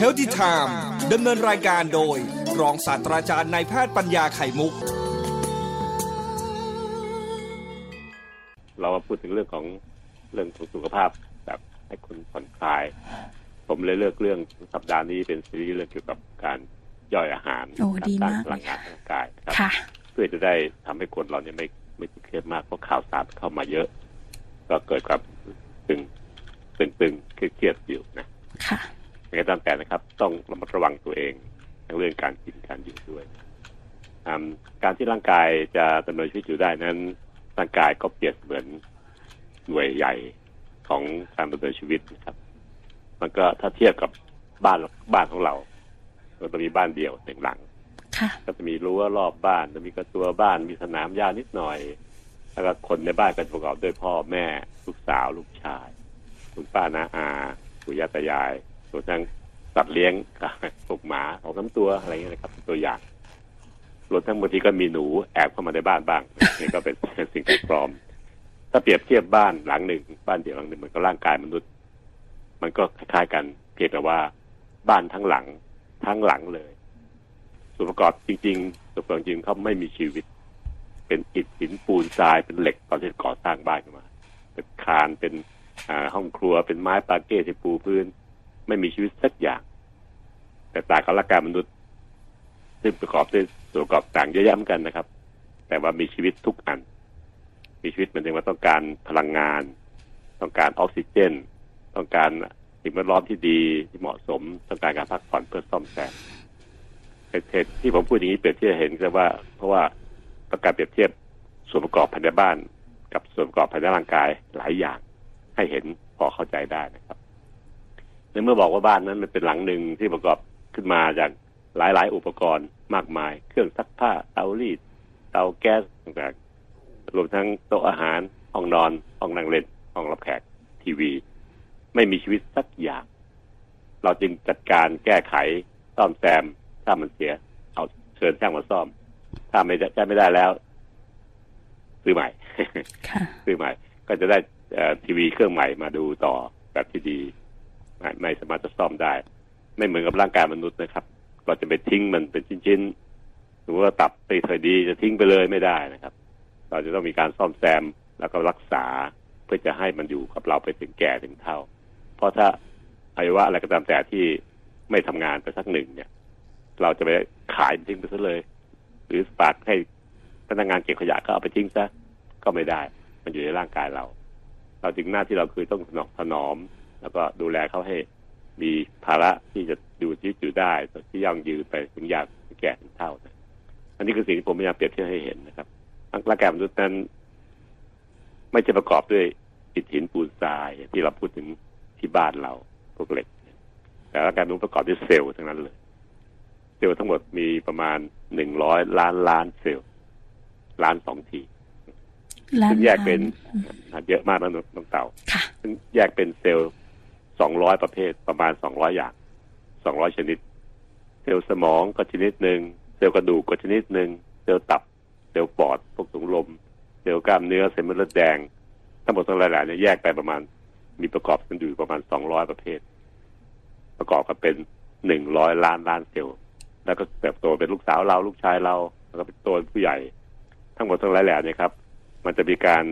h e a l t h y Time ดำเนินรายการโดย รองศาสตราจารย์นายแพทย์ปัญญาไข่มุก เรามาพูดถึงเรื่องของเรื่องของสุขภาพแบบให้คนผ่อนคลาย ผมเลยเลือกเรื่องสัปดาห์นี้เป็นซีรีส์เรื่องเกี่ยวกับการย่อยอาหารโอ้การดีสร้างมากพลังงานร่างกายนะครับค่ะเพื่อจะได้ทำให้คนเราเนี่ยไม่ไม่เครียดมากเพราะข่าวสารเข้ามาเยอะ ก็เกิดความตึงตึงตึงเครียดๆอยู่นะค่ะ ยังไงตามแต่นะครับ ต้องระมัดระวังตัวเองทั้งเรื่องการกินการอยู่ด้วยอืมการที่ร่างกายจะดำเนินชีวิตอยู่ได้นั้น ร่างกายก็เปรียบเหมือนหน่วยใหญ่ของการดำเนินชีวิตนะครับ มันก็ถ้าเทียบกับบ้านบ้านของเราเราจะมีบ้านเดียวหนึ่งหลังค่ะก็จะมีรั้วรอบบ้านจะมีกระตัวบ้านมีสนามหญ้านิดหน่อย แล้วก็คนในบ้านก็จะประกอบด้วยพ่อแม่ ลูกสาว ลูกชาย คุณป้านาอาปู่ย่าตายาย รวมทั้งสัตว์เลี้ยงปลูกหมาของน้ำตัวอะไรอย่างเงี้ยนะครับตัวอย่างรวมทั้งบางทีก็มีหนูแอบเข้ามาในบ้านบ้างนี่ก็เป็นสิ่งที่ปลอม ถ้าเปรียบเทียบบ้านหลังหนึ่งบ้านเดียวหลังหนึ่งมันก็ร่างกายมนุษย์ มันก็คล้ายๆกันเพียงแต่ว่าบ้านทั้งหลังทั้งหลังเลย ส่วนประกอบจริงๆส่วนประกอบจริงเขาไม่มีชีวิต เป็นอิฐหินปูนทรายเป็นเหล็กตอนที่ก่อสร้างบ้านขึ้นมาเป็นคานเป็นห้องครัวเป็นไม้ปาเก้ที่ปูพื้น ไม่มีชีวิตสักอย่าง แต่ต่างกับร่างกายมนุษย์ ซึ่งประกอบด้วยส่วนประกอบต่างเยอะแยะเหมือนกันนะครับ แต่ว่ามีชีวิตทุกอัน มีชีวิตมันเองว่าต้องการพลังงาน ต้องการออกซิเจน ต้องการสิ่งแวดล้อมที่ดีที่เหมาะสม ต้องการการพักผ่อนเพื่อซ่อมแซมเหตุที่ผมพูดอย่างนี้เปรียบเทียบเห็นก็ว่า เพราะว่าต้องการเปรียบเทียบส่วนประกอบภายในบ้าน กับส่วนประกอบภายในร่างกายหลายอย่างให้เห็นพอเข้าใจได้นะครับ ในเมื่อบอกว่าบ้านนั้นมันเป็นหลังหนึ่งที่ประกอบขึ้นมาจากหลาย ๆ อุปกรณ์มากมาย เครื่องซักผ้าเตารีดเตาแก๊สต่างๆรวมทั้งโต๊ะอาหารห้องนอนห้องนั่งเล่นห้องรับแขกทีวี ไม่มีชีวิตสักอย่าง เราจึงจัดการแก้ไขซ่อมแซมถ้ามันเสีย เอาเชิญช่างมาซ่อม ถ้าไม่ได้ใช้ไม่ได้แล้วซื้อใหม่ค่ะซื้อใหม่ ก็จะได้เอ่อทีวีเครื่องใหม่มาดูต่อแบบที่ดี ไม่สามารถจะซ่อมได้ ไม่เหมือนกับร่างกายมนุษย์นะครับเราจะไปทิ้งมันเป็นชิ้นๆสมมติว่าตับไปเคยดีจะทิ้งไปเลยไม่ได้นะครับ เราจะต้องมีการซ่อมแซมแล้วก็รักษาเพื่อจะให้มันอยู่กับเราไปถึงแก่ถึงเท่า เพราะถ้าอวัยวะอะไรก็ตามแต่ที่ไม่ทำงานไปสักหนึ่งเนี่ย เราจะไปขายทิ้งไปซะเลย หรือฝากให้พนักงานเก็บขยะก็เอาไปทิ้งซะก็ไม่ได้ มันอยู่ในร่างกายเรา เราจึงหน้าที่เราคือต้องถนอมถนอม แล้วก็ดูแลเขาให้มีภาระที่จะอยู่ที่อยู่ได้ที่ยั่งยืนไปถึงอยากแก่ถึงเท่านะอันนี้คือสิ่งที่ผมพยายามเปรียบเทียบให้เห็นนะครับร่างกายมนุษย์นั้น ไม่จะประกอบด้วยอิฐหินปูนทรายที่เราพูดถึงที่บ้านเราพวกเหล็ก แต่ร่างกายมนุษย์ประกอบด้วยเซลล์ทั้งนั้นเลย เซลล์ทั้งหมดมีประมาณหนึ่งร้อยล้านล้านเซลล์ล้านสองทีล้านซึ่งแยกเป็นล้านเยอะมากนะน้องเต่าค่ะซึ่งแยกเป็นเซลล์ สองร้อยประเภทประมาณสองร้อยอย่างสองร้อยชนิด เซลล์สมองก็ชนิดหนึ่งเซลล์กระดูกก็ชนิดหนึ่งเซลล์ตับเซลล์ปอดพวกถุงลมเซลล์กล้ามเนื้อเซลล์เม็ดเลือดแดง ทั้งหมดทั้งหลายๆเนี่ยแยกไปประมาณมีประกอบกันอยู่ประมาณสองร้อยประเภท ประกอบกันเป็นหนึ่งร้อยล้านล้านเซลล์แล้วก็เติบโตเป็นลูกสาวเราลูกชายเราแล้วก็เป็นตัวผู้ใหญ่ ทั้งหมดทั้งหลายแหล่เนี่ยครับ มันจะมีการ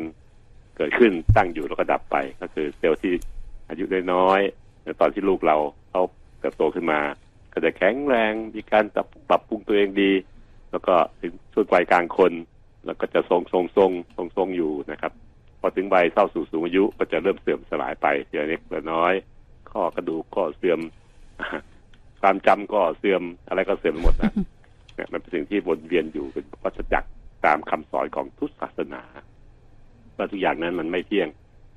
เกิดขึ้นตั้งอยู่แล้วก็ดับไป ก็คือเซลล์ที่ อายุน้อยๆในตอนที่ลูกเราเขาเติบโตขึ้นมา ก็จะแข็งแรงมีการปรับปรับปรุงตัวเองดี แล้วก็ถึงช่วงวัยกลางคน แล้วก็จะทรงทรงทรงทรงทรงอยู่นะครับ พอถึงวัยเข้าสู่สูงอายุก็จะเริ่มเสื่อมสลายไปทีละเล็กทีละน้อย ข้อกระดูกก็เสื่อมความจำก็เสื่อมอะไรก็เสื่อมไปหมดนะเนี่ยมันเป็นสิ่งที่วนเวียนอยู่เป็นวัฏจักรตามคำสอนของทุกศาสนาว่าทุกอย่างนั้นมันไม่เที่ยง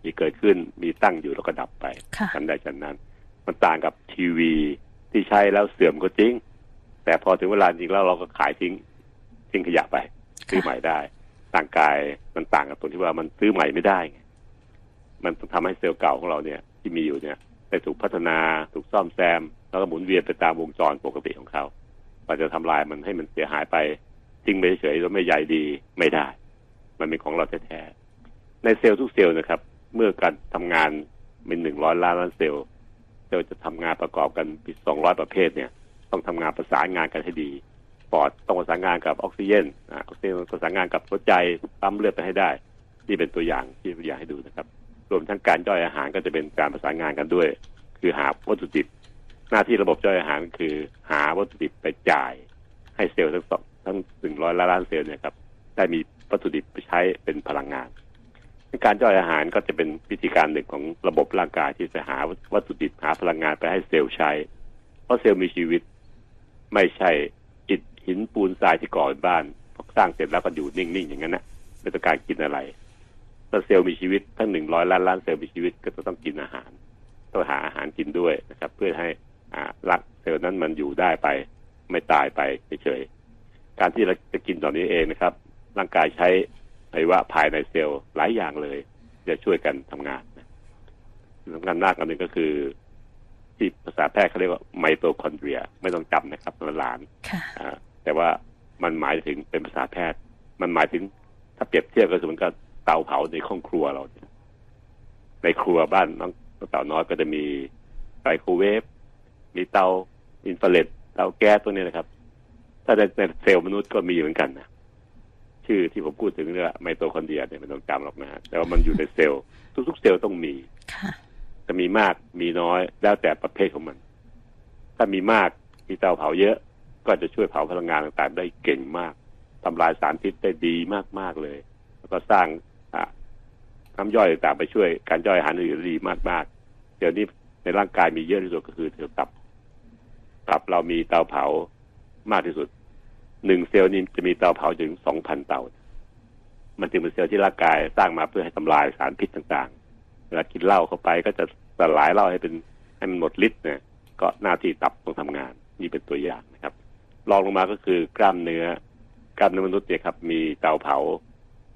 มีเกิดขึ้นมีตั้งอยู่แล้วก็ดับไปค่ะฉันใดฉันนั้น มันต่างกับทีวีที่ใช้แล้วเสื่อมก็จริง แต่พอถึงเวลาจริงแล้วเราก็ขายทิ้งทิ้งขยะไป ซื้อใหม่ได้ร่างกายมันต่างกับตรงที่ว่ามันซื้อใหม่ไม่ได้ไงมันต้องทำให้เซลล์เก่าของเราเนี่ย ที่มีอยู่เนี่ยได้ถูกพัฒนาถูกซ่อมแซม แล้วก็หมุนเวียนไปตามวงจรปกติของเขาเราจะทำลายมันให้มันเสียหายไปทิ้งไปเฉยๆแล้วไม่ใยดีไม่ได้ มันเป็นของเราแท้ๆในเซลล์ทุกเซลล์นะครับ เมื่อการทำงานเป็นหนึ่งร้อยล้านล้านเซลล์เซลล์จะทำงานประกอบกันปีสองร้อยประเภทเนี่ย ต้องทำงานประสานงานกันให้ดีปอดต้องประสานงานกับออกซิเจนออกซิเจนประสานงานกับหัวใจปั๊มเลือดไปให้ได้ นี่เป็นตัวอย่างที่ตัวอย่างให้ดูนะครับ รวมทั้งการย่อยอาหารก็จะเป็นการประสานงานกันด้วย คือหาวัตถุดิบ หน้าที่ระบบย่อยอาหารคือหาวัตถุดิบไปจ่ายให้เซลล์ทั้งสองทั้งหนึ่งร้อยล้านเซลล์เนี่ยครับได้มีวัตถุดิบไปใช้เป็นพลังงาน การย่อยอาหารก็จะเป็นวิธีการหนึ่งของระบบร่างกายที่จะหาวัตถุดิบหาพลังงานไปให้เซลล์ใช้ เพราะเซลล์มีชีวิต ไม่ใช่อิฐหินปูนทรายที่ก่อเป็นบ้านพอสร้างเสร็จแล้วก็อยู่นิ่งๆอย่างนั้นนะไม่ต้องการกินอะไรถ้าเซลล์มีชีวิตทั้งหนึ่งร้อยล้านล้านเซลล์มีชีวิตก็จะต้องกินอาหารต้องหาอาหารกินด้วยนะครับ เพื่อให้อ่ารักเซลล์นั้นมันอยู่ได้ไปไม่ตายไปเฉยๆการที่เราจะกินตอนนี้เองนะครับ ร่างกายใช้ วัยวะภายในเซลล์หลายอย่างเลย จะช่วยกันทำงานนะสำคัญมากอันหนึงก็คือที่ภาษาแพทย์เขาเรียกว่าไมโตคอนเดรีย ไม่ต้องจำนะครับหลานค่ะอ่าแต่ว่ามันหมายถึงเป็นภาษาแพทย์ มันหมายถึงถ้าเปรียบเทียบก็คือมันก็เตาเผาในห้องครัวเราเนี่ยในครัวบ้านน้องเต่าน้อยก็จะมีไมโครเวฟมีเตาอินฟราเรดเตาแก๊สตัวนี้นะครับ ถ้าในในเซลล์มนุษย์ก็มีเหมือนกันนะ ชื่อที่ผมพูดถึงเนี่ยไมโตคอนเดรียเนี่ยไม่ต้องจำหรอกนะฮะแต่ว่ามันอยู่ในเซลล์ทุกๆ เซลล์ต้องมีค่ะจะมีมากมีน้อยแล้วแต่ประเภทของมัน ถ้ามีมากมีเตาเผาเยอะ ก็จะช่วยเผาพลังงานต่างๆ ได้เก่งมากทำลายสารพิษได้ดีมากๆเลย แล้วก็สร้างอะน้ำย่อยต่างๆไปช่วยการย่อยอาหารอื่นได้ดีมากๆเดี๋ยวนี้ในร่างกายมีเยอะที่สุดก็คือเซลล์ตับตับเรามีเตาเผามากที่สุด หนึ่งเซลล์นี้จะมีเตาเผาถึงสองพันเตา มันจึงเป็นเซลล์ที่ร่างกายสร้างมาเพื่อให้ทำลายสารพิษต่างๆ เวลากินเหล้าเข้าไปก็จะสลายเหล้าให้เป็นให้มันหมดฤทธิ์เนี่ย ก็หน้าที่ตับต้องทำงาน นี่เป็นตัวอย่างนะครับรองลงมาก็คือกล้ามเนื้อกล้ามเนื้อมนุษย์เนี่ยครับ มีเตาเผา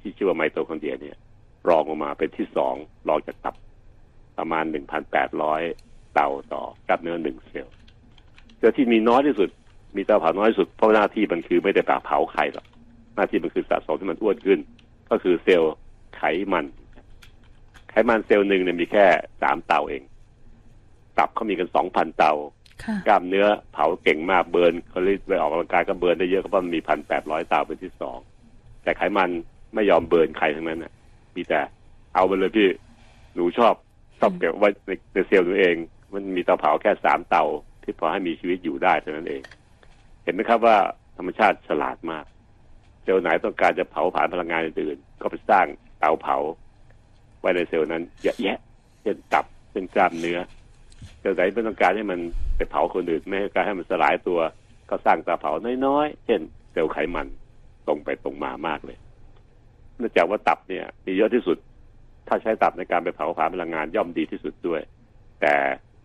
ที่ชื่อว่าไมโตคอนเดรียเนี่ย รองลงมาเป็นที่สองรองจากตับ ประมาณหนึ่งพันแปดร้อยเตาต่อกล้ามเนื้อหนึ่งเซลล์เซลล์ที่มีน้อยที่สุด มีเตาเผาน้อยที่สุดเพราะหน้าที่มันคือไม่ได้ไปเผาใครหรอกหน้าที่มันคือสะสมที่มันอ้วนขึ้น ก็คือเซลล์ไขมัน ไขมันเซลล์หนึ่งเนี่ยมีแค่สามเตาเอง ตับเขามีกันสองพันเตาค่ะกล้ามเนื้อเผาเก่งมากเบิร์นเขาเรียกไปออกกำลังกายก็เบิร์นได้เยอะเพราะมันมีพันแปดร้อยเตาเป็นที่สองแต่ไขมันไม่ยอมเบิร์นใครทั้งนั้นน่ะ มีแต่เอาไปเลยพี่หนูชอบชอบเก็บไว้ในในเซลล์ตัวเอง มันมีเตาเผาแค่สามเตาที่พอให้มีชีวิตอยู่ได้เท่านั้นเองเห็นไหมครับว่าธรรมชาติฉลาดมากเซลล์ไหนต้องการจะเผาผลาญพลังงานอื่นก็ไปสร้างเตาเผา ไว้ในเซลล์นั้นเยอะแยะเช่นตับเช่นกล้ามเนื้อเซลล์ไหนไม่ต้องการให้มันไปเผาคนอื่นไม่ให้การให้มันสลายตัว ก็สร้างเตาเผาน้อยๆเช่นเซลล์ไขมันตรงไปตรงมามากเลยเนื่องจากว่าตับเนี่ยมีเยอะที่สุด ถ้าใช้ตับในการไปเผาผลาญพลังงานย่อมดีที่สุดด้วย แต่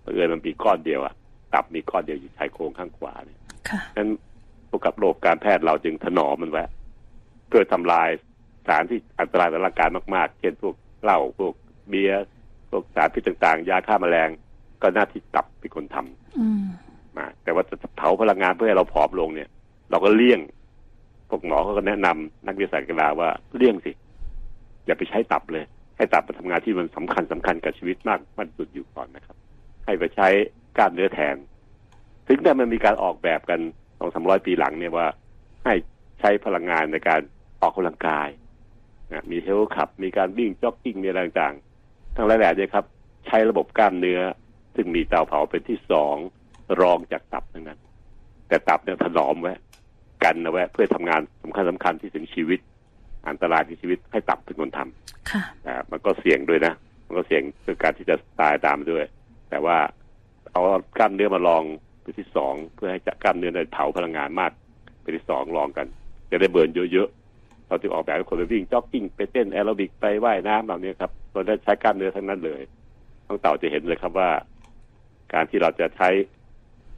เผอิญมันมีก้อนเดียวอะ ตับมีก้อนเดียวอยู่ชายโครงข้างขวาเนี่ยค่ะนั้นพวกกับโรคการแพทย์เราจึงถนอมมันไว้เพื่อทำลายสารที่อันตรายต่อร่างกายมากๆ เช่นพวกเหล้าพวกเบียร์พวกสารพิษต่างๆ ยาฆ่าแมลง ก็หน้าที่ตับเป็นคนทำอืมมาแต่ว่าจะเผาพลังงานเพื่อให้เราผอมลงเนี่ย เราก็เลี่ยง พวกหมอเขาก็แนะนำนักวิทยาศาสตร์กีฬาว่าเลี่ยงสิ อย่าไปใช้ตับเลย ให้ตับมาทำงานที่มันสำคัญสำคัญกับชีวิตมากมากที่สุดอยู่ก่อนนะครับ ให้ไปใช้ กล้ามเนื้อแทน ถึงแต่มันมีการออกแบบกันสองสามร้อยปีหลังเนี่ยว่าให้ใช้พลังงานในการออกกำลังกายนะมีเฮลขับ มีการวิ่งจ็อกกิ้งมีอะไรต่างๆ ทั้งหลายแหล่เนี่ยครับ ใช้ระบบกล้ามเนื้อ ซึ่งมีเตาเผาเป็นที่สองรองจากตับทั้งนั้น แต่ตับเนี่ยถนอมไว้กันเอาไว้เพื่อทำงานสำคัญสำคัญที่ถึงชีวิต อันตรายที่ชีวิตให้ตับเป็นคนทำค่ะอ่ามันก็เสี่ยงด้วยนะ มันก็เสี่ยงเรื่องการที่จะตายตามมาด้วย แต่ว่า เอากล้ามเนื้อมารองเป็นที่สองเพื่อให้จะกล้ามเนื้อได้เผาพลังงานมาก เป็นที่สองรองกัน จะได้ burn เยอะๆเราถึงออกแบบให้คนไปวิ่งจ็อกกิ้งไปเต้นแอโรบิกไปว่ายน้ำเหล่านี้ครับเราได้ใช้กล้ามเนื้อทั้งนั้นเลยน้องเต่าจะเห็นเลยครับว่า การที่เราจะใช้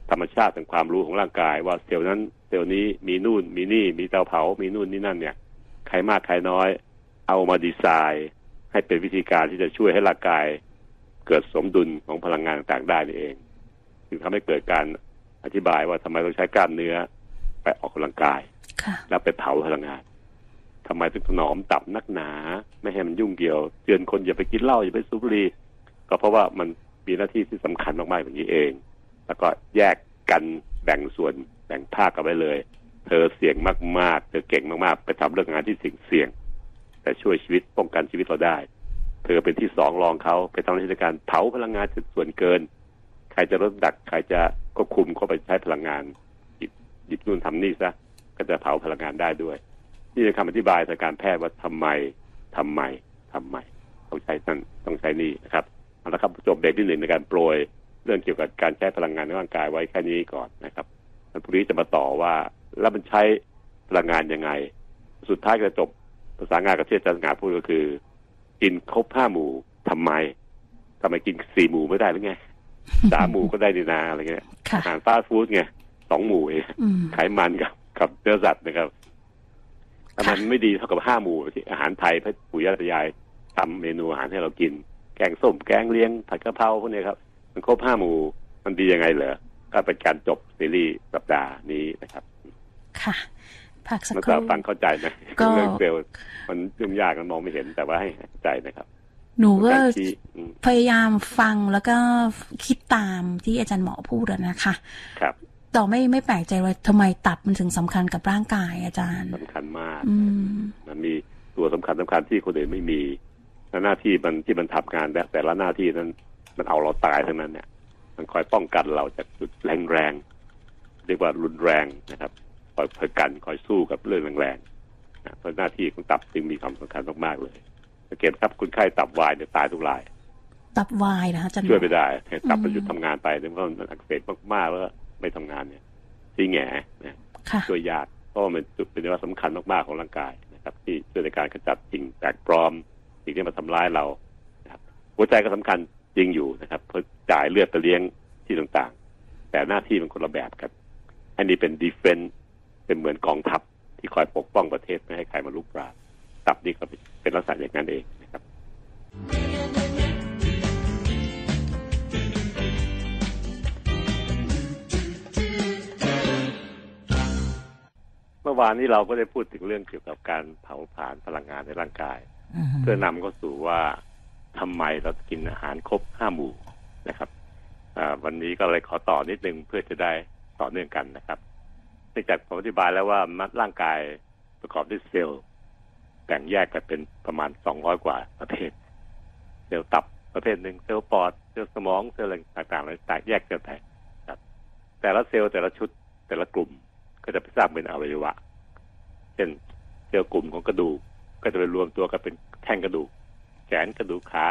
ธรรมชาติทางความรู้ของร่างกาย ว่าเซลล์นั้นเซลล์นี้มีนู่นมีนี่ มีเตาเผา มีนู่นนี่นั่นเนี่ยใครมากใครน้อย เอามาดีไซน์น์ให้เป็นวิธีการที่จะช่วยให้ร่างกาย เกิดสมดุลของพลังงานต่างๆได้นี่เอง จึงทำให้เกิดการอธิบายว่าทำไมต้องใช้กล้ามเนื้อ ไปออกกำลังกายค่ะแล้วไปเผาพลังงานทำไมถึงถนอมตับนักหนา ไม่ให้มันยุ่งเกี่ยวเตือนคนอย่าไปกินเหล้าอย่าไปสูบบุหรี่ก็เพราะว่ามันมีหน้าที่ที่สำคัญมากๆอย่างนี้เอง แล้วก็แยกกันแบ่งส่วนแบ่งภาคกันไปเลย เธอเสี่ยงมากๆ เธอเก่งมากๆ ไปทำเรื่องงานที่เสี่ยงเสี่ยง แต่ช่วยชีวิตป้องกันชีวิตเราได้ เธอเป็นที่สองรองเขาไปทำหน้าที่ในการเผาพลังงานส่วนเกินใค รจะลดดักใครจะควบคุมเข้าไปใช้พลังงานหยิบหยิบนู่นทำนี่ซะก็จะเผาพลังงานได้ด้วย นี่คือคำอธิบายทางการแพทย์ว่าทำไมทำไมทำไมต้องใช้นั่นต้องใช้นี่นะครับเอาละครับจบเบรกที่หนึ่งในการโปรยเรื่องเกี่ยวกับการใช้พลังงานในร่างกายไว้แค่นี้ก่อนนะครับวันพรุ่งนี้จะมาต่อว่าแล้วมันใช้พลังงานยังไง สุดท้ายจะจบภาษางานกับที่อาจารย์งานพูดก็คือ กินครบห้าหมู่ทำไมทำไมกินสี่หมู่ไม่ได้หรือไง สามหมู่ก็ได้ดีนาอะไรเงี้ยค่ะอาหารฟาสต์ฟู้ดไงสองหมู่เองอืมไขมันกับกับเนื้อสัตว์นะครับแต่มันไม่ดีเท่ากับห้าหมู่ที่อาหารไทยพระปู่ย่าตายายทำเมนูอาหารให้เรากิน แกงส้มแกงเลียงผัดกะเพราพวกเนี้ยครับ มันครบห้าหมู่มันดียังไงเหรอก็เป็นการจบซีรีส์สัปดาห์นี้นะครับ ค่ะพักสักมันคจะรู่ฟังเข้าใจไหมก็เรื่องเซลล์มันยุ่งยากมันมองไม่เห็นแต่ว่าให้เข้าใจนะครับ หนูก็การชี้อืมพยายามฟังแล้วก็คิดตามที่อาจารย์หมอพูดอะนะคะ ครับต่อไม่ไม่แปลกใจว่าทำไมตับมันถึงสำคัญกับร่างกายอาจารย์สำคัญมากอืมมันมีตัวสำคัญสำคัญที่คนอื่นไม่มีและหน้าที่มันที่มันทำงานแต่แต่ละหน้าที่นั้น มันเอาเราตายทั้งนั้นเนี่ย มันคอยป้องกันเราจากจุดแรงแรงๆเรียกว่ารุนแรงนะครับคอยคอยกันคอยสู้กับเรื่องแรงๆนะเพราะหน้าที่ของตับจึงมีความสำคัญมากๆเลย สังเกตครับคุณไข้ตับวายเนี่ยตายทุกราย ตับวายนะคะอาจารย์หมอช่วยไม่ได้ให้ตับมันอืมหยุดทำงานไปเพราะมันอักเสบมากๆแล้วก็ไม่ทำงานเนี่ยซีแหง่นะค่ะช่วยยากเพราะว่ามันจุดเป็นว่าสำคัญมากๆของร่างกายนะครับ ที่ช่วยในการขจัดสิ่งแปลกปลอมสิ่งที่มาทำร้ายเรานะครับหัวใจก็สำคัญจริงอยู่นะครับเพราะจ่ายเลือดไปเลี้ยงที่ต่างๆ แต่หน้าที่มันคนละแบบกัน อันนี้เป็นดีเฟนต์เป็นเหมือนกองทัพที่คอยปกป้องประเทศไม่ให้ใครมาลุกราน ตับนี่ก็เป็นลักษณะอย่างนั้นเองนะครับเมื่อวานนี้เราก็ได้พูดถึงเรื่องเกี่ยวกับการเผาผลาญพลังงานในร่างกายอืมเพื่อนำเข้าสู่ว่าทำไมเรากินอาหารครบห้าหมู่นะครับอ่าวันนี้ก็เลยขอต่อนิดนึงเพื่อจะได้ต่อเนื่องกันนะครับเนื่องจากผมอธิบายแล้วว่ามัดร่างกายประกอบด้วยเซลล์ แบ่งแยกกันเป็นประมาณสองร้อยกว่าประเภทเซลล์ตับประเภทหนึ่งเซลล์ปอดเซลล์สมองเซลล์อะไรต่างๆอะไรต่างแยกกันไปครับ แต่ละเซลล์แต่ละชุดแต่ละกลุ่มก็จะไปสร้างเป็นอวัยวะ เช่นเซลล์กลุ่มของกระดูกก็จะไปรวมตัวกันเป็นแท่งกระดูกแขนกระดูกขา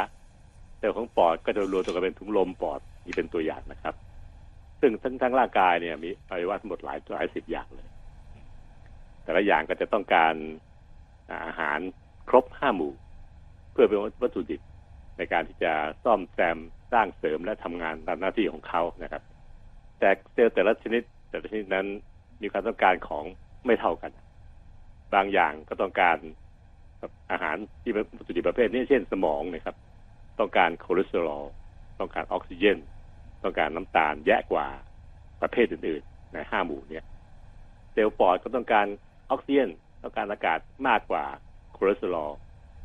เซลล์ของปอดก็จะรวมตัวกันเป็นถุงลมปอดนี่เป็นตัวอย่างนะครับ ซึ่งทั้งทั้งร่างกายเนี่ยมีอวัยวะทั้งหมดหลายหลายสิบอย่างเลย แต่ละอย่างก็จะต้องการ อาหารครบห้าหมู่ เพื่อเป็นวัตถุดิบในการที่จะซ่อมแซมสร้างเสริมและทำงานตามหน้าที่ของเขานะครับ แต่เซลล์แต่ละชนิด แต่ละชนิดนั้นมีความต้องการของไม่เท่ากัน บางอย่างก็ต้องการอาหารที่เป็นวัตถุดิบประเภทนี้เช่นสมองนะครับ ต้องการคอเลสเตอรอลต้องการออกซิเจน ต้องการน้ำตาลแยะกว่าประเภทอื่นๆในห้าหมู่เนี่ยเซลล์ปอดก็ต้องการออกซิเจน ต้องการอากาศมากกว่าคอเลสเตอรอล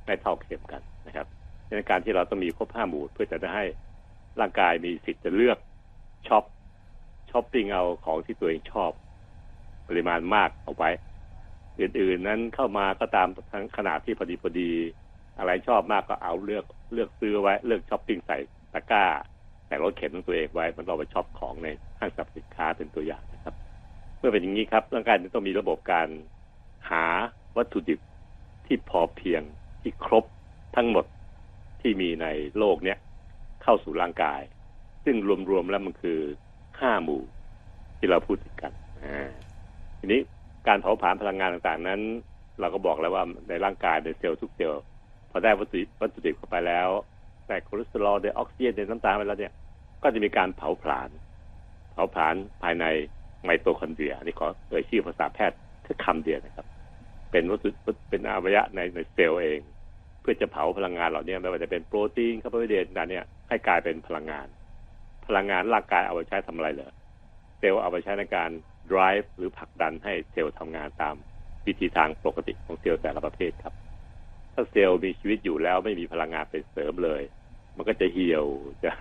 ไม่เท่าเทียมกันนะครับในการที่เราต้องมีครบห้าหมู่เพื่อจะได้ให้ร่างกายมีสิทธิ์จะเลือกช็อปช้อปปิ้งเอาของที่ตัวเองชอบ ปริมาณมากเอาไว้อื่นๆนั้นเข้ามาก็ตามทั้งขนาดที่พอดีพอดีอะไรชอบมากก็เอาเลือกเลือกซื้อไว้ เลือกช้อปปิ้งใส่ตะกร้าใส่รถเข็นของตัวเองไว้มันเราไปช็อปของในห้างสรรพสินค้าเป็นตัวอย่างนะครับ เมื่อเป็นอย่างนี้ครับร่างกายจะต้องมีระบบการ หาวัตถุดิบที่พอเพียงที่ครบทั้งหมดที่มีในโลกเนี้ยเข้าสู่ร่างกาย ซึ่งรวมๆแล้วมันคือห้าหมู่ที่เราพูดถึงกันอ่าทีนี้การเผาผลาญพลังงานต่างๆนั้น เราก็บอกแล้วว่าในร่างกายในเซลล์ทุกเซลล์พอได้วัตถุวัตถุดิบเข้าไปแล้วแต่คอเลสเตอรอลได้ออกซิเจนได้น้ำตาลไปแล้วเนี่ย ก็จะมีการเผาผลาญเผาผลาญภายในไมโตคอนเดรียนี้ขอเอ่ยชื่อภาษาแพทย์แค่คำเดียวนะครับ เป็นวัตถุเป็นอวัยวะในในเซลล์เอง เพื่อจะเผาพลังงานเหล่านี้ไม่ว่าจะเป็นโปรตีนคาร์โบไฮเดรตต่างๆเนี่ยให้กลายเป็นพลังงาน พลังงานร่างกายเอาไปใช้ทำอะไรเหรอเซลล์เอาไปใช้ในการ drive หรือผลักดันให้เซลล์ทำงานตามวิธีทางปกติของเซลล์แต่ละประเภทครับ ถ้าเซลล์มีชีวิตอยู่แล้วไม่มีพลังงานไปเสริมเลย มันก็จะเหี่ยวจะ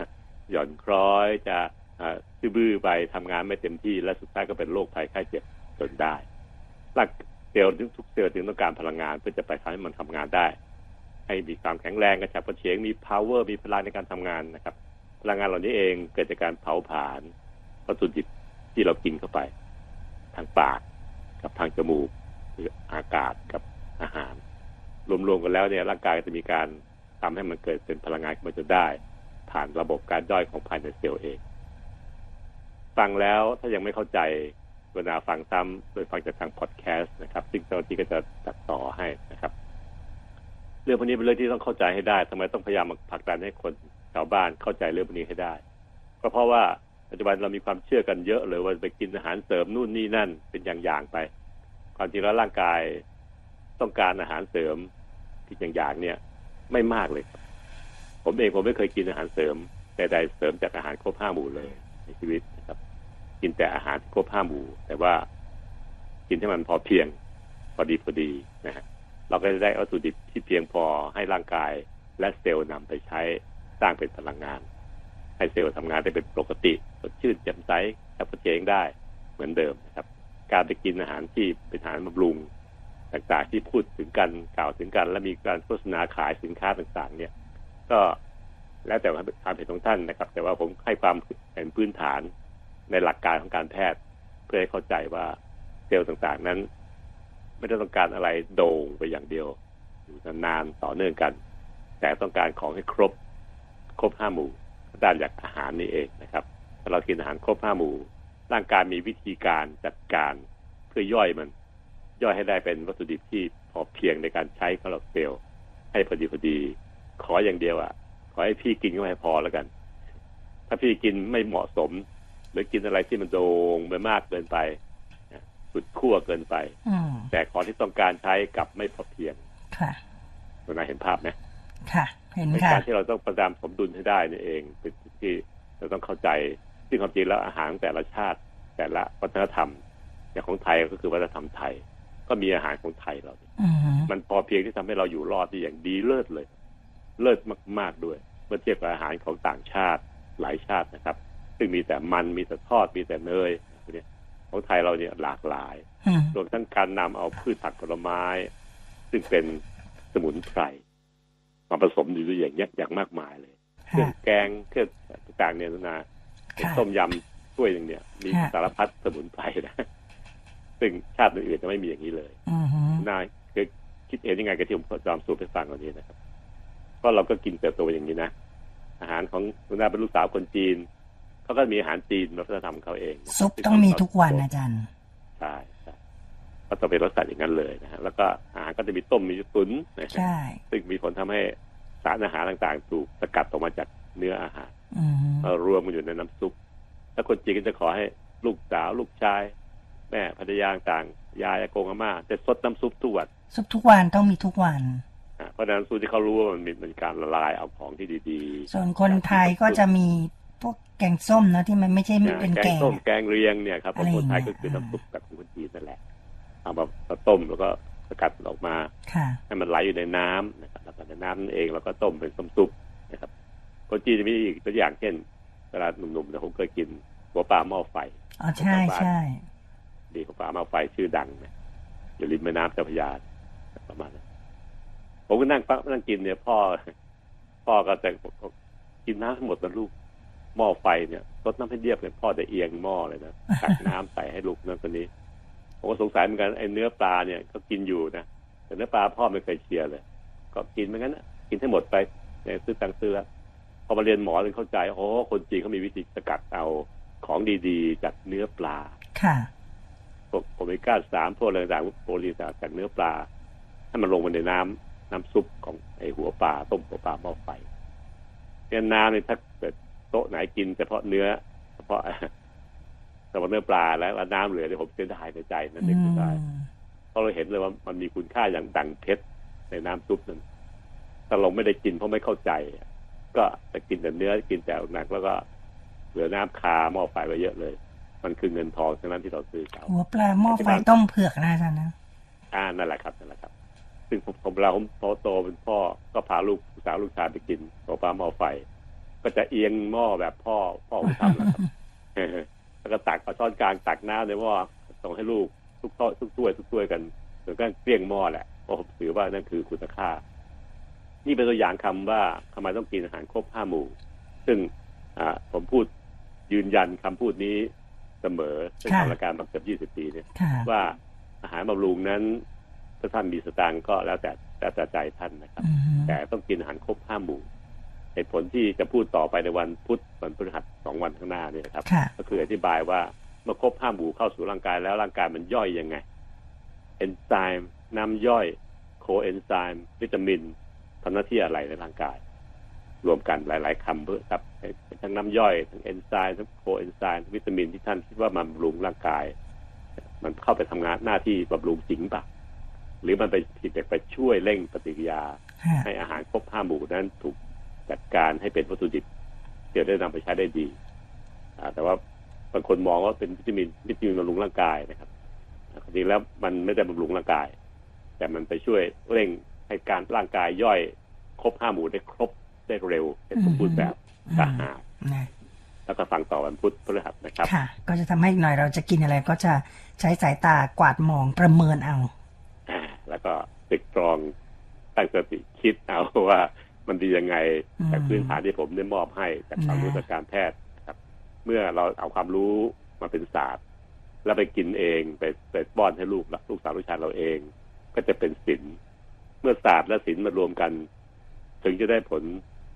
หย่อนคล้อย จะอ่าซื่อบื้อไปทำงานไม่เต็มที่และสุดท้ายก็เป็นโรคภัยไข้เจ็บจนได้หลัก เซลล์ทุกเซลล์จึงต้องการพลังงานเพื่อจะไปทำให้มันทำงานได้ ให้มีความแข็งแรงกระฉับกระเฉงมี power มีพลังในการทำงานนะครับ พลังงานเหล่านี้เองเกิดจากการเผาผลาญวัตถุดิบที่เรากินเข้าไป ทางปากกับทางจมูกหรืออากาศกับอาหาร รวมๆกันแล้วเนี่ยร่างกายจะมีการทำให้มันเกิดเป็นพลังงานขึ้นมาจนได้ ผ่านระบบการย่อยของภายในเซลล์เอง ฟังแล้วถ้ายังไม่เข้าใจ เวลาฟังซ้ำโดยฟังจากทางพอดแคสต์นะครับ ซึ่งเจ้าหน้าที่ก็จะตัดต่อให้นะครับ เรื่องพวกนี้เป็นเรื่องที่ต้องเข้าใจให้ได้ทำไมต้องพยายามผลักดันให้คนชาวบ้านเข้าใจเรื่องพวกนี้ให้ได้ ก็เพราะว่าปัจจุบันเรามีความเชื่อกันเยอะเลยว่าไปกินอาหารเสริมนู่นนี่นั่นเป็นอย่างๆไป ความจริงแล้วร่างกายต้องการอาหารเสริมที่อย่างๆเนี่ย ไม่มากเลย ผมเองผมไม่เคยกินอาหารเสริมแต่ใดเสริมจากอาหารครบห้าหมู่เลยในชีวิต กินแต่อาหารครบห้าหมู่ แต่ว่ากินให้มันพอเพียงพอดีพอดีนะฮะเราก็จะได้วัตถุดิบที่เพียงพอให้ร่างกายและเซลล์นำไปใช้สร้างเป็นพลังงาน ให้เซลล์ทำงานได้เป็นปกติสดชื่นแจ่มใสแอบเจงได้เหมือนเดิมนะครับ การไปกินอาหารที่เป็นอาหารบำรุงต่างๆที่พูดถึงกันกล่าวถึงกัน และมีการโฆษณาขายสินค้าต่างๆ เนี่ย ก็แล้วแต่ความเห็นของท่านนะครับ แต่ว่าผมให้ความเห็นพื้นฐาน ในหลักการของการแพทย์ เพื่อให้เข้าใจว่าเซลล์ต่างๆ นั้น ไม่ได้ต้องการอะไรโด่งไปอย่างเดียว อยู่นานๆต่อเนื่องกัน แต่ต้องการของให้ครบครบห้าหมู่ด้านจากอาหารนี่เองนะครับถ้าเรากินอาหารครบห้าหมู่ร่างกายมีวิธีการจัดการเพื่อย่อยมัน ย่อยให้ได้เป็นวัตถุดิบที่พอเพียงในการใช้สำหรับเซลล์ให้พอดีพอดี ขออย่างเดียวอะ ขอให้พี่กินก็ให้พอแล้วกัน ถ้าพี่กินไม่เหมาะสม หรือกินอะไรที่มันโด่งไปมากเกินไปสุดขั้วเกินไปอืมแต่ของที่ต้องการใช้กลับไม่พอเพียงค่ะคุณนายเห็นภาพไหมค่ะ เห็นในค่ะการที่เราต้องประดามสมดุลให้ได้นี่เองเป็นสิ่งที่เราต้องเข้าใจซึ่งความจริงแล้วอาหารแต่ละชาติ แต่ละวัฒนธรรมอย่างของไทยก็คือวัฒนธรรมไทย ก็มีอาหารของไทยเราอืมมันพอเพียงที่ทำให้เราอยู่รอดได้อย่างดีเลิศเลย เลิศมาก ๆด้วยเมื่อเทียบกับอาหารของต่างชาติหลายชาตินะครับ ซึ่งมีแต่มันมีแต่ทอดมีแต่เนยพวกเนี้ยของไทยเราเนี่ยหลากหลายอืมรวมทั้งการนำเอาพืชผักผลไม้ ซึ่งเป็นสมุนไพรมาผสมอยู่ด้วยอย่างเงี้ยอย่างมากมายเลยเครื่อค่ะงแกงเครื่องต่างๆเนี่ยนาเป็นค่ะต้มยำถ้วยหนึ่งเนี่ย มีค่ะสารพัดสมุนไพรนะซึ่งชาติอื่นๆจะไม่มีอย่างนี้เลยอืมน่าคือคิดเห็นยังไงกับที่ผมจอมสูตรให้ฟังวันนี้นะครับเพราะเราก็กินเติบโตอย่างนี้นะอาหารของคุณนาเป็นลูกสาวคนจีน เขาก็มีอาหารจีนวัฒนธรรมเขาเองนะซุปต้องมีทุกวันอาจารย์ใช่ใช่ก็ต้องเป็นรสชาติอย่างนั้นเลยนะฮะแล้วก็อาหารก็จะมีต้มมีตุ๋นนะฮะใช่ซึ่งมีผลทำให้สารอาหารต่างๆ ถูกสกัดออกมาจากเนื้ออาหารอืมมารวมกันอยู่ในน้ำซุปแล้วคนจีนก็จะขอให้ลูกสาวลูกชาย แม่ภรรยาต่างยายอากงอาม่าจะซดน้ำซุปทุกวันซุปทุกวันต้องมีทุกวันอะเพราะฉะนั้นสูตรที่เขารู้ว่ามันมีเป็นการละลายเอาของที่ดีส่วนคนไทยก็จะมี พวกแกงส้มเนอะที่มันไม่ใช่ๆอะเป็นแกแกงงส้มอะแกงเรียงเนี่ยครับขอะองไรคนไทยอย่างเงี้ก็ยคือน้ำซุปแบบของคนจีนนั่นแหละเอามามาต้มแล้วก็สกัดออกมาค่ะให้มันไหลอยู่ในน้ำนะครับแล้วก็ในน้ำนั่นเองเราก็ต้มเป็นส้มซุปนะครับ คนจีนจะมีอีกตัวอย่างเช่นเวลาหนุ่มๆเนี่ยผมเคยกินหัวปลาหม้อไฟอ๋อใช่ใช่ดีหัวปลาหม้อไฟชื่อดังนะอยู่ริมแม่น้ำเจ้าพระยาประมาณนั้นผมก็นั่งฟังนั่งกินเนี่ย พ่อ พ่อก็แต่กินน้ำทั้งหมดนะลูก หม้อไฟเนี่ยรดน้ำให้เรียบเลยพ่อจะเอียงหม้อเลยนะตักน้ำใส่ให้ลูกนั่นคนนี้ผมก็สงสัยเหมือนกันไอ้เนื้อปลาเนี่ยก็กินอยู่นะแต่เนื้อปลาพ่อไม่เคยเชียร์เลย ก็กินเหมือนกันนะกินให้หมดไปเนี่ยซื้อตังค์ซื้อแล้วพอมาเรียนหมอเลยเข้าใจโอ้คนจีนเขามีวิธีสกัดเอาของดีๆ จากเนื้อปลา ค่ะพวกโอเมก้าสามพวกอะไรต่างๆโปรตีนต่างจากเนื้อปลาให้มันลงมาในน้ำน้ำซุปของไอหัวปลาต้มหัวปลาหม้อไฟเนี่ยน้ำเนี่ยถ้าเกิด โต๊ะไหนกินเฉพาะเนื้อเฉพาะเฉพาะเนื้อปลาแล้วน้ำเหลือเนี่ยผมเสียดายในใจนั่นเองเสียดายอืมเพราะเราเห็นเลยว่ามันมีคุณค่าอย่างดังเพชรในน้ำซุปนั้นแต่เราไม่ได้กินเพราะไม่เข้าใจ ก็จะกินแต่เนื้อกินแต่หนักแล้วก็เหลือน้ำคาหม้อไฟไปเยอะเลย มันคือเงินทองทั้งนั้นที่เราซื้อเขาหัวปลาหม้อไฟต้มเผือกนะอาจารย์นะอ่านั่นแหละครับนั่นแหละครับ ซึ่งผมผมเราผมโตโตเป็นพ่อก็พาลูกสาวลูกชายไปกินหัวปลาหม้อไฟ ก็จะเอียงหม้อแบบพ่อพ่อผมทำนะครับแล้วก็ตักเอาช้อนกลางตักน้ำในหม้อส่งให้ลูกทุกโต๊ะทุกถ้วยทุกถ้วยกันจนก็เกลี้ยงหม้อแหละเพราะผมถือว่านั่นคือคุณค่า นี่เป็นตัวอย่างคำว่าทำไมต้องกินอาหารครบห้าหมู่ ซึ่งอ่าผมพูดยืนยันคำพูดนี้เสมอซึ่งค่ะทำรายการมาเกือบยี่สิบปีเนี่ยค่ะว่าอาหารบำรุงนั้นถ้าท่านมีสตางค์ก็แล้วแต่แล้วแต่ใจท่านนะครับอืมแต่ต้องกินอาหารครบห้าหมู่ เหตุผลที่จะพูดต่อไปในวันพุธวันพฤหัสสองวันข้างหน้าเนี่ยนะครับค่ะก็คืออธิบายว่าเมื่อครบห้าหมู่เข้าสู่ร่างกายแล้วร่างกายมันย่อยยังไง เอนไซม์น้ำย่อย โคเอนไซม์วิตามินทำหน้าที่อะไรในร่างกาย รวมกันหลาย ๆคำเพื่อครับทั้งน้ำย่อยทั้งเอนไซม์ทั้งโคเอนไซม์วิตามินที่ท่านคิดว่ามันบำรุงร่างกาย มันเข้าไปทำงานหน้าที่บำรุงจริงปะหรือมันไปผิดไปช่วยเร่งปฏิกิริยาค่ะให้อาหารครบห้าหมู่นั้นถูก จัดการให้เป็นวัตถุดิบที่จะได้นำไปใช้ได้ดีอ่าแต่ว่าบางคนมองว่าเป็นวิตามินวิตามินบำรุงร่างกายนะครับอ่าจริงแล้วมันไม่ได้บำรุงร่างกาย แต่มันไปช่วยเร่งให้การร่างกายย่อยครบห้าหมู่ได้ครบได้เร็วเป็นสมบูรณ์แบบสะอาดนะแล้วก็ฟังต่อวันพุธพฤหัสนะครับค่ะ ก็จะทำให้อีกหน่อยเราจะกินอะไรก็จะใช้สายตากวาดมองประเมินเอาอ่าแล้วก็ตึกตรองตั้งสติคิดเอาว่า มันดียังไงอืมจากพื้นฐานที่ผมได้มอบให้จากความรู้นะทางการแพทย์นะครับ เมื่อเราเอาความรู้มาเป็นศาสตร์ แล้วไปกินเองไปไปป้อนให้ลูกลูกสาวลูกชายเราเอง ก็จะเป็นศิลป์เมื่อศาสตร์และศิลป์มารวมกัน ถึงจะได้ผล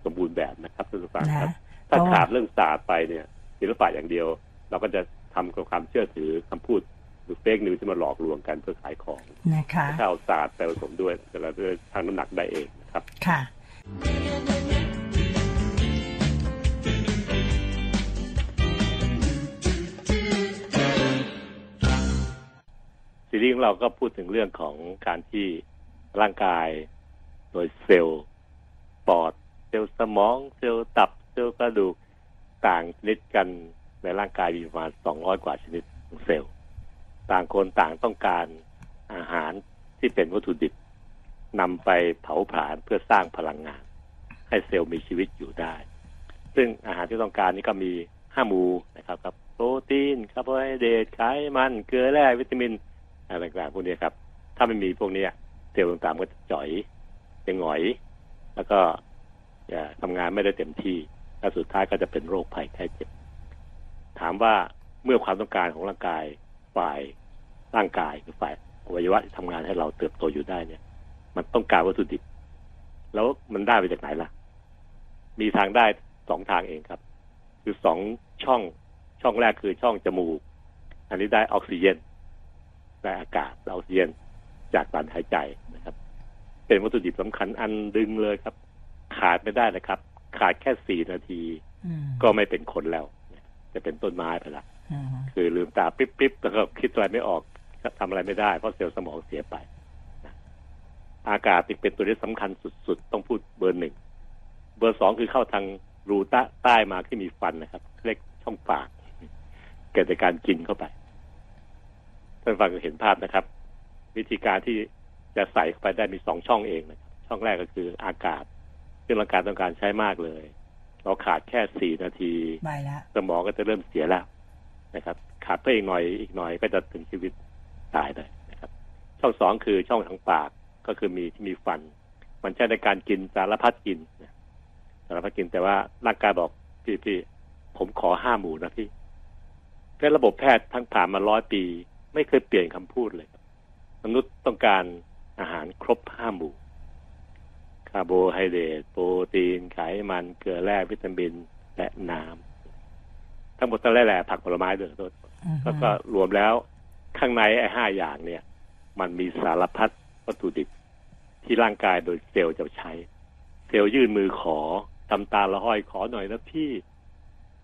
สมบูรณ์แบบนะครับท่านผู้ฟังครับนะถ้าเพราะขาดเรื่องศาสตร์ไปเนี่ย ศิลปะอย่างเดียว เราก็จะทำกับความเชื่อถือคำพูดหรือเฟกนิวที่มาหลอกลวงกันเพื่อขายของนะคะถ้าเอาศาสตร์ไปผสมด้วยแต่ละด้วยทางน้ำหนักได้เองนะครับค่ะ ซีรีส์ของเราก็พูดถึงเรื่องของการที่ร่างกาย โดยเซลล์ปอด เซลล์สมอง เซลล์ตับ เซลล์กระดูกต่างชนิดกันในร่างกายมีประมาณ200กว่าชนิดของเซลล์ ต่างคนต่างต้องการอาหารที่เป็นวัตถุดิบ นำไปเผาผลาญเพื่อสร้างพลังงาน ให้เซลล์มีชีวิตอยู่ได้ ซึ่งอาหารที่ต้องการนี้ก็มีห้าหมู่นะครับครับโปรตีนคาร์โบไฮเดรตไขมันเกลือแร่วิตามินอะไรต่างๆพวกนี้ครับ ถ้าไม่มีพวกนี้เซลล์ต่างๆก็จะจ๋อยจะหงอย แล้วก็จะทำงานไม่ได้เต็มที่และสุดท้ายก็จะเป็นโรคภัยไข้เจ็บ ถามว่าเมื่อความต้องการของร่างกายฝ่ายร่างกายคือฝ่ายอวัยวะที่ทำงานให้เราเติบโตอยู่ได้เนี่ย มันต้องการวัตถุดิบ แล้วมันได้มาจากไหนล่ะ มีทางได้สองทางเองครับ คือสองช่องช่องแรกคือช่องจมูก อันนี้ได้ออกซิเจนได้อากาศและออกซิเจนจากการหายใจนะครับ เป็นวัตถุดิบสำคัญอันดึงเลยครับ ขาดไม่ได้นะครับ ขาดแค่สี่นาทีอืมก็ไม่เป็นคนแล้ว จะเป็นต้นไม้ไปละอืมคือลืมตาปิ๊บปิ๊บแล้วก็คิดอะไรไม่ออกทำอะไรไม่ได้ เพราะเซลล์สมองเสียไปนะ อากาศที่เป็นตัวที่สำคัญสุด ๆ ต้องพูดเบอร์หนึ่ง เบอร์สองคือเข้าทางรูใต้ใต้มาที่มีฟันนะครับเรียกช่องปาก เกิดจากการกินเข้าไปท่านฟังเห็นภาพนะครับ วิธีการที่จะใส่เข้าไปได้มีสองช่องเองนะครับ ช่องแรกก็คืออากาศ ซึ่งร่างกายต้องการใช้มากเลย เราขาดแค่สี่นาทีไปแล้วสมองก็จะเริ่มเสียแล้วนะครับ ขาดเพิ่มอีกหน่อยอีกหน่อยก็จะถึงชีวิตตายเลยนะครับ ช่องสองคือช่องทางปาก ก็คือมีที่มีฟัน มันใช้ในการกินสารพัดกินนะสารพัดกินแต่ว่าร่างกายบอกพี่พี่ผมขอห้าหมูนะพี่เป็นระบบแพทย์ทั้งผ่านมาร้อยปี ไม่เคยเปลี่ยนคำพูดเลยครับมนุษย์ต้องการอาหารครบห้าหมู่คาร์โบไฮเดรตโปรตีนไขมันเกลือแร่วิตามินและน้ำทั้งหมดทั้งแหล่ผักผลไม้ด้วยโทษอืมแล้วก็รวมแล้วข้างในไอ้ห้าอย่างเนี่ย มันมีสารพัด วัตถุดิบที่ร่างกายโดยเซลล์จะใช้ เซลล์ยื่นมือขอทำตาละห้อยขอหน่อยนะพี่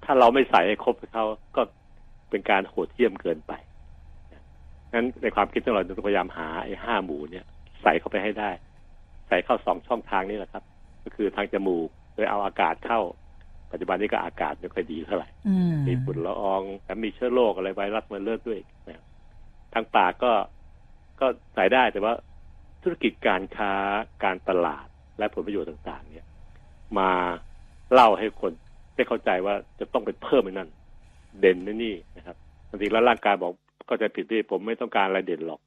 ถ้าเราไม่ใส่ให้ครบเขาก็เป็นการโหดเหี้ยมเกินไปงั้นในความคิดของเราต้องพยายามหาไอ้ห้าหมู่เนี่ย ใส่เข้าไปให้ได้ ใส่เข้าสองช่องทางนี้แหละครับ ก็คือทางจมูกโดยเอาอากาศเข้า ปัจจุบันนี้ก็อากาศไม่ค่อยดีเท่าไหร่อืมมีฝุ่นละอองแถมมีเชื้อโรคอะไรไวรัสมาเลือดด้วยนะครับทางปากก็ก็ใส่ได้แต่ว่า ธุรกิจการค้าการตลาดและผลประโยชน์ต่างๆ เนี่ย มาเล่าให้คนได้เข้าใจว่าจะต้องไปเพิ่มไอ้นั่นเด่นในนี่นะครับบางทีแล้วร่างกายบอกก็จะผิดที่ผมไม่ต้องการอะไรเด่นหรอก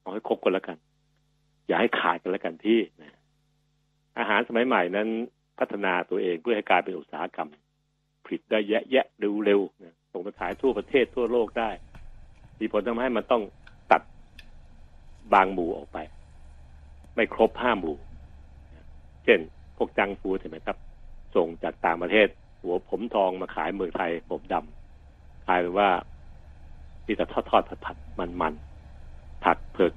เอาให้ครบกันแล้วกัน อย่าให้ขาดกันแล้วกันที่นะอาหารสมัยใหม่นั้นพัฒนาตัวเองเพื่อให้กลายเป็นอุตสาหกรรมผลิตได้แยะแยะเร็วๆนะส่งไปขายทั่วประเทศทั่วโลกได้มีผลทำให้มันต้องตัดบางหมู่ออกไป ไม่ครบห้าหมู่ เช่น พวกจังฟูดเห็นไหมครับ ส่งจากต่างประเทศ หัวผมทองมาขายเมืองไทยผมดำกลายเป็นว่ามีแต่ทอดทอดผัดผัดมันมันๆผักเผือก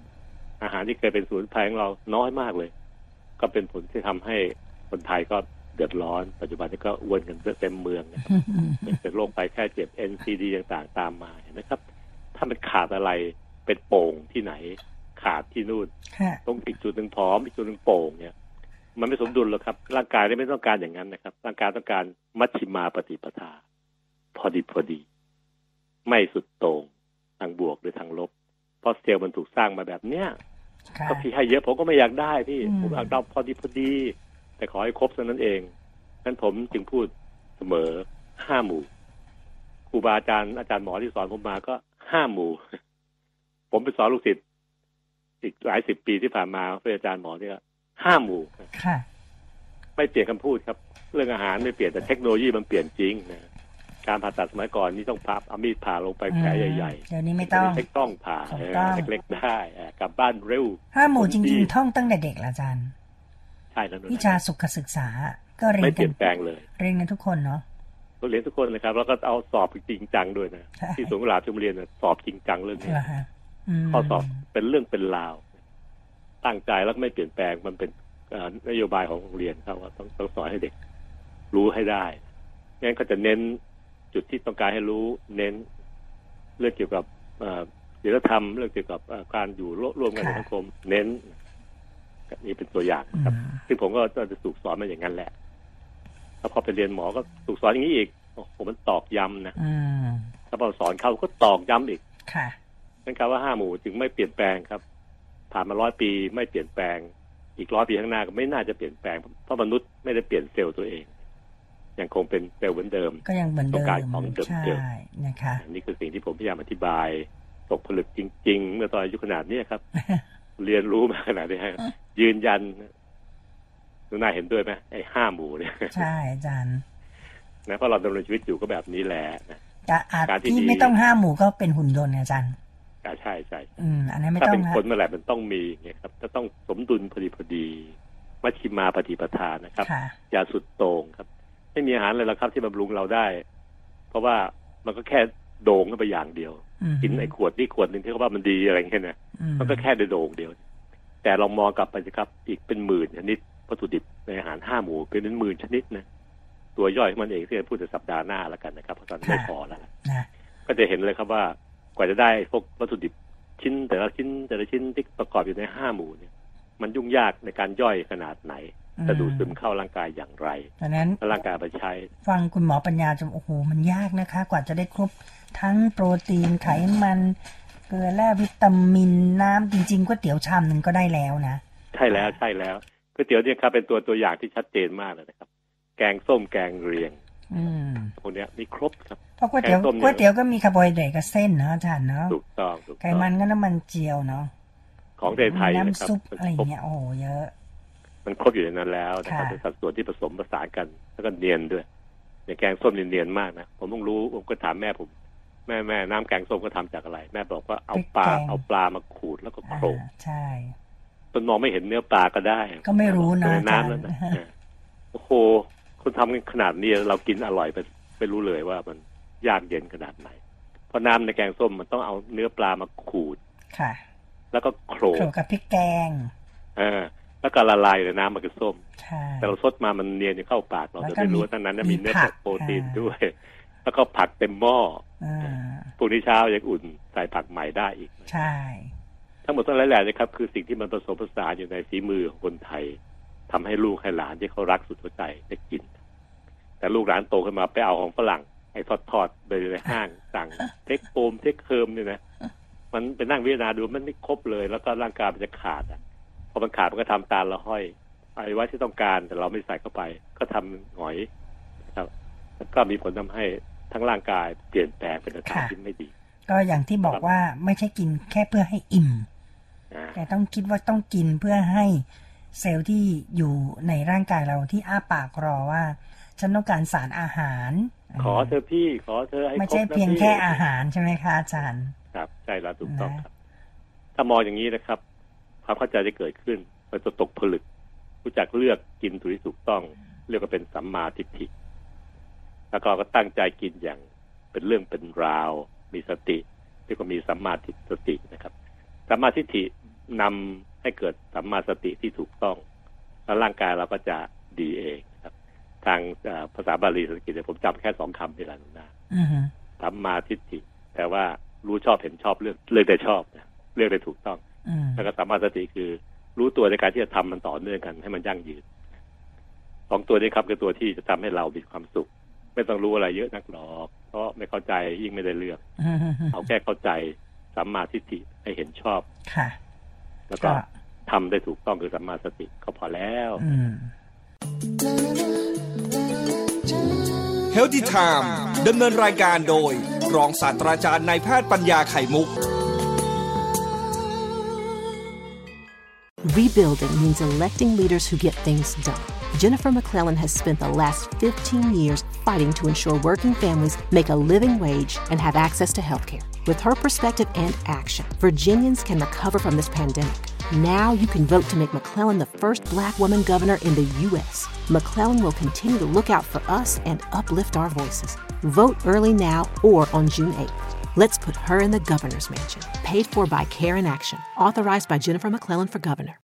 อาหารที่เคยเป็นศูนย์ภัยของเราน้อยมากเลย ก็เป็นผลที่ทำให้คนไทยก็เดือดร้อน ปัจจุบันนี้ก็อ้วนกันเต็มเมืองเป็นโรคไปแค่เจ็บ NCD ต่างๆตามมาเห็นไหมครับ ถ้ามันขาดอะไรเป็นโป่งที่ไหน ขาดที่นู่นค่ะตรงอีกจุดหนึ่งผอมอีกจุดหนึ่งโป่งเนี่ยมันไม่สมดุลหรอกครับ ร่างกายไม่ต้องการอย่างนั้นนะครับ ร่างกายต้องการมัชชิมาปฏิปทา พอดีพอดี ไม่สุดโต่งทางบวกหรือทางลบ เพราะเซลล์มันถูกสร้างมาแบบเนี้ยค่ะก็พี่ให้เยอะผมก็ไม่อยากได้พี่อืมผมอยากได้พอดีพอดี แต่ขอให้ครบเท่านั้นเองนั้นผมจึงพูดเสมอห้าหมู่ครูบาอาจารย์อาจารย์หมอที่สอนผมมาก็ห้าหมู่ ผมไปสอนลูกศิษย์ อีกหลายสิบปีที่ผ่านมาเพื่ออาจารย์หมอเนี่ยห้าหมู่ค่ะ ไม่เปลี่ยนคำพูดครับ เรื่องอาหารไม่เปลี่ยนแต่เทคโนโลยีมันเปลี่ยนจริงนะการผ่าตัดสมัยก่อนนี่ต้องพับเอามีดผ่าลงไปแผลใหญ่เดี๋ยวนี้ไม่ต้องใช้กล้องผ่าถูกต้องเออเล็กๆได้เออกลับบ้านเร็วห้าหมู่จริงๆท่องตั้งแต่เด็กละอาจารย์ใช่แล้วนะวิชาสุขศึกษา ก็เรียไม่นเปกัลี่นยนแปลงเลยเรียนกันทุกคนเนาะเราเรียนทุกคนเลยครับ แล้วก็เอาสอบจริงจังด้วยนะใช่ที่สวนกุหลาบชมเรียนน่ะสอบจริงจังเรื่องนี้เหรอฮะม ข้อสอบเป็นเรื่องเป็นราว ตั้งใจแล้วไม่เปลี่ยนแปลงมันเป็นเอ่อนโยบายของโรงเรียนครับว่าต้องต้องสอนให้เด็กรู้ให้ได้งั้นก็จะเน้นจุดที่ต้องการให้รู้เน้นเรื่องเกี่ยวกับเอ่อศีลธรรมเรื่องเกี่ยวกับเอ่อการอยู่ร่วมกันในสังคม เน้นนี่เป็นตัวอย่างอืครับมซึ่งผมก็จะถูกสอนมาอย่างนั้นแหละแล้วพอไปเรียนหมอก็ถูกสอนอย่างนี้อีกโอ้โหมันตอกย้ำนะอืมถ้าพอสอนเขาก็ตอกย้ำอีกค่ะ นั่นครับว่าห้าหมู่จึงไม่เปลี่ยนแปลงครับ ผ่านมาร้อยปีไม่เปลี่ยนแปลง อีกร้อยปีข้างหน้าก็ไม่น่าจะเปลี่ยนแปลงเพราะมนุษย์ไม่ได้เปลี่ยนเซลล์ตัวเองยังคงเป็นเซลล์เหมือนเดิม ก็ยังเหมือนเดิต้องการมของเดิมใช่เดิมนะคะอันนี้คือสิ่งที่ผมพยายามอธิบายตกผลึกจริง ๆ เมื่อตอนอายุขนาดนี้ครับ เรียนรู้มาขนาดนี้ครับยืนยันทุกนายเห็นด้วยไหมไอ้ห้าหมู่เนี่ยใช่อาจารย์นะเพราะเราดำเนินชีวิตอยู่ก็แบบนี้แหละนะแต่อาจการที่ที่ดีไม่ต้องห้าหมู่ก็เป็นหุ่นยนต์เนี่ยอาจารย์อ่า ใช่ใช่อืมอันนั้นไม่ถ้าต้อเป็งนฮะคนเมื่อไหร่มันต้องมีอย่างเงี้ยครับจะต้องสมดุลพอดีพอดีมัชชิมาปฏิปทานนะครับค่ะอย่าสุดโต่งครับ ไม่มีอาหารอะไรหรอกครับที่บำรุงเราได้ เพราะว่ามันก็แค่โด่งขึ้นไปอย่างเดียวอืมกินไอ้ขวดนี่ขวดหนึ่งที่เขาว่ามันดีอะไรอย่างเงี้ยนะอืมันก็แค่ได้โด่งเดียว แต่ลองมองกลับไปสิครับ อีกเป็นหมื่นชนิดวัตถุดิบในอาหารห้าหมู่เป็นหมื่นชนิดนะตัวย่อยของมันเองที่จะพูดในสัปดาห์หน้าแล้วกันนะครับเพราะตอนนี้ไม่พอแล้วนะก็จะเห็นเลยครับว่า กว่าจะได้พวกวัตถุดิบชิ้น แต่ละชิ้นแต่ละชิ้นที่ประกอบอยู่ในห้าหมู่เนี่ย มันยุ่งยากในการย่อยขนาดไหนจะดูดซึมเข้าร่างกายอย่างไรดังนั้นและร่างกายเอาไปใช้ ฟังคุณหมอปัญญาจนโอ้โหมันยากนะคะ กว่าจะได้ครบทั้งโปรตีนไขมันเกลือแร่วิตามินน้ำจริงๆก๋วยเตี๋ยวชามหนึ่งก็ได้แล้วนะ ใช่แล้วใช่แล้วก๋วยเตี๋ยวเนี่ยครับเป็นตัวตัวอย่างที่ชัดเจนมากเลยนะครับ แกงส้มแกงเลียงอืม พวกเนี้ยมีครบครับเพราะก๋วยเตี๋ยวแกงส้มเนี่ยก๋วยเตี๋ยวก็มีคาร์โบไฮเดรตกับเส้นเนาะอาจารย์เนาะถูกต้องถูกต้องไขมันก็น้ำมันเจียวเนาะของไทยไทยๆนะครับน้ำซุปมันอะไรอครบย่างเงี้ยครบโอ้โหเยอะ มันครบอยู่ในนั้นแล้วนะครับค่ะเป็นสัดส่วนที่ผสมผสานกัน แล้วก็เนียนด้วยเนี่ยแกงส้มเนี่ยเนียนมากนะผมต้องรู้ผมก็ถามแม่ผม แม่แม่น้ำแกงส้มก็ทำจากอะไร แม่บอกว่าเอาปลาเอาปลามาขูดแล้วก็โขอ่าลกใช่จนมองไม่เห็นเนื้อปลาก็ได้ ก็ไม่รู้นะอยู่ในน้ำอาจารย์แล้วนะเออโอ้โห คุณทำกันขนาดนี้เรากินอร่อยไปไม่รู้เลยว่ามันยากเย็นขนาดไหน เพราะน้ำในแกงส้มมันต้องเอาเนื้อปลามาขูดค่ะ แล้วก็โขลโขลกกกับพริกแกงเออแล้วก็ละลายอยู่ในน้ำมันก็ส้มใช่แต่เราซดมามันเนียนอยู่เข้าปากเราแล้วจะก็ไม่รู้มีว่าตั้งนั้นนะมีมีเนื้อผักโปรตีนอ่าด้วย แล้วก็ผักเต็มหม้ออ่าพรุ่งนี้เช้ายังอุ่นใส่ผักใหม่ได้อีก ใช่ ทั้งหมดทั้งหลายแหล่นะครับ คือสิ่งที่มันผสมผสานอยู่ในฝีมือของคนไทย ทำให้ลูกให้หลานที่เขารักสุดหัวใจได้กิน แต่ลูกหลานโตขึ้นมาไปเอาของฝรั่งไอ้ทอดทอดๆไปในห้างสั่ง take home take home เนี่ยนะมันไปนั่งพิจารณาดูมันไม่ครบเลย แล้วก็ร่างกายมันจะขาดอะพอมันขาดมันก็ทำตาละห้อยไอ้ว่าที่ต้องการแต่เราไม่ใส่เข้าไป ก็ทำหงอยนะครับแล้วก็มีผลทำให้ทั้งร่างกายเปลี่ยนแปลงเป็นอาการค่ะที่ไม่ดี ก็อย่างที่บอกว่าไม่ใช่กินแค่เพื่อให้อิ่มนะแต่ต้องคิดว่าต้องกินเพื่อให้ เซลล์ที่อยู่ในร่างกายเราที่อ้าปากรอว่า ฉันต้องการสารอาหาร ขอเธอะพี่ ขอเธอะให้ไม่ครบใช่นะเพียงพี่แค่อาหารใช่ไหมคะอาจารย์ครับใช่แล้วถูกต้องนะครับ ถ้ามองอย่างนี้นะครับ ความเข้าใจจะเกิดขึ้นมันจะตกผลึก รู้จักเลือกกินถูกที่ถูกต้อง เรียกว่าเป็นสัมมาทิฏฐิแล้วก็ก็ตั้งใจกินอย่างเป็นเรื่องเป็นราว มีสติเรียกว่ามีสัมมาทิฏสตินะครับสัมมาทิฏฐินำ ให้เกิดสัมมาสติที่ถูกต้อง แล้วร่างกายเราก็จะดีเองนะครับ ทางเอ่อภาษาบาลีสันสกฤตเนี่ยผมจำแค่สองคำที่ละหนุนาอือฮึสัมมาทิฏฐิแปลว่ารู้ชอบเห็นชอบเลือกเลือกได้ชอบนะเลือกได้ถูกต้องอืมแล้วก็สัมมาสติคือ รู้ตัวในการที่จะทำมันต่อเนื่องกัน ให้มันยั่งยืนสองตัวนี้ครับคือตัวที่จะทำให้เรามีความสุข ไม่ต้องรู้อะไรเยอะนักหรอกเพราะไม่เข้าใจยิ่งไม่ได้เลือกอืมเอาแค่เข้าใจสัมมาทิฏฐิให้เห็นชอบค่ะ แล้วก็ทำได้ถูกต้องคือสัมมาสติก็พอแล้วอืมเฮลติไทม์ดำเนินรายการโดย รองศาสตราจารย์นายแพทย์ปัญญาไข่มุก Rebuilding means electing leaders who get things done. Jennifer McClellan has spent the last 15 years fighting to ensure working families make a living wage and have access to health care. With her perspective and action, Virginians can recover from this pandemic. Now you can vote to make McClellan the first black woman governor in the U.S. McClellan will continue to look out for us and uplift our voices. Vote early now or on June 8th. Let's put her in the governor's mansion. Paid for by Care in Action. Authorized by Jennifer McClellan for governor.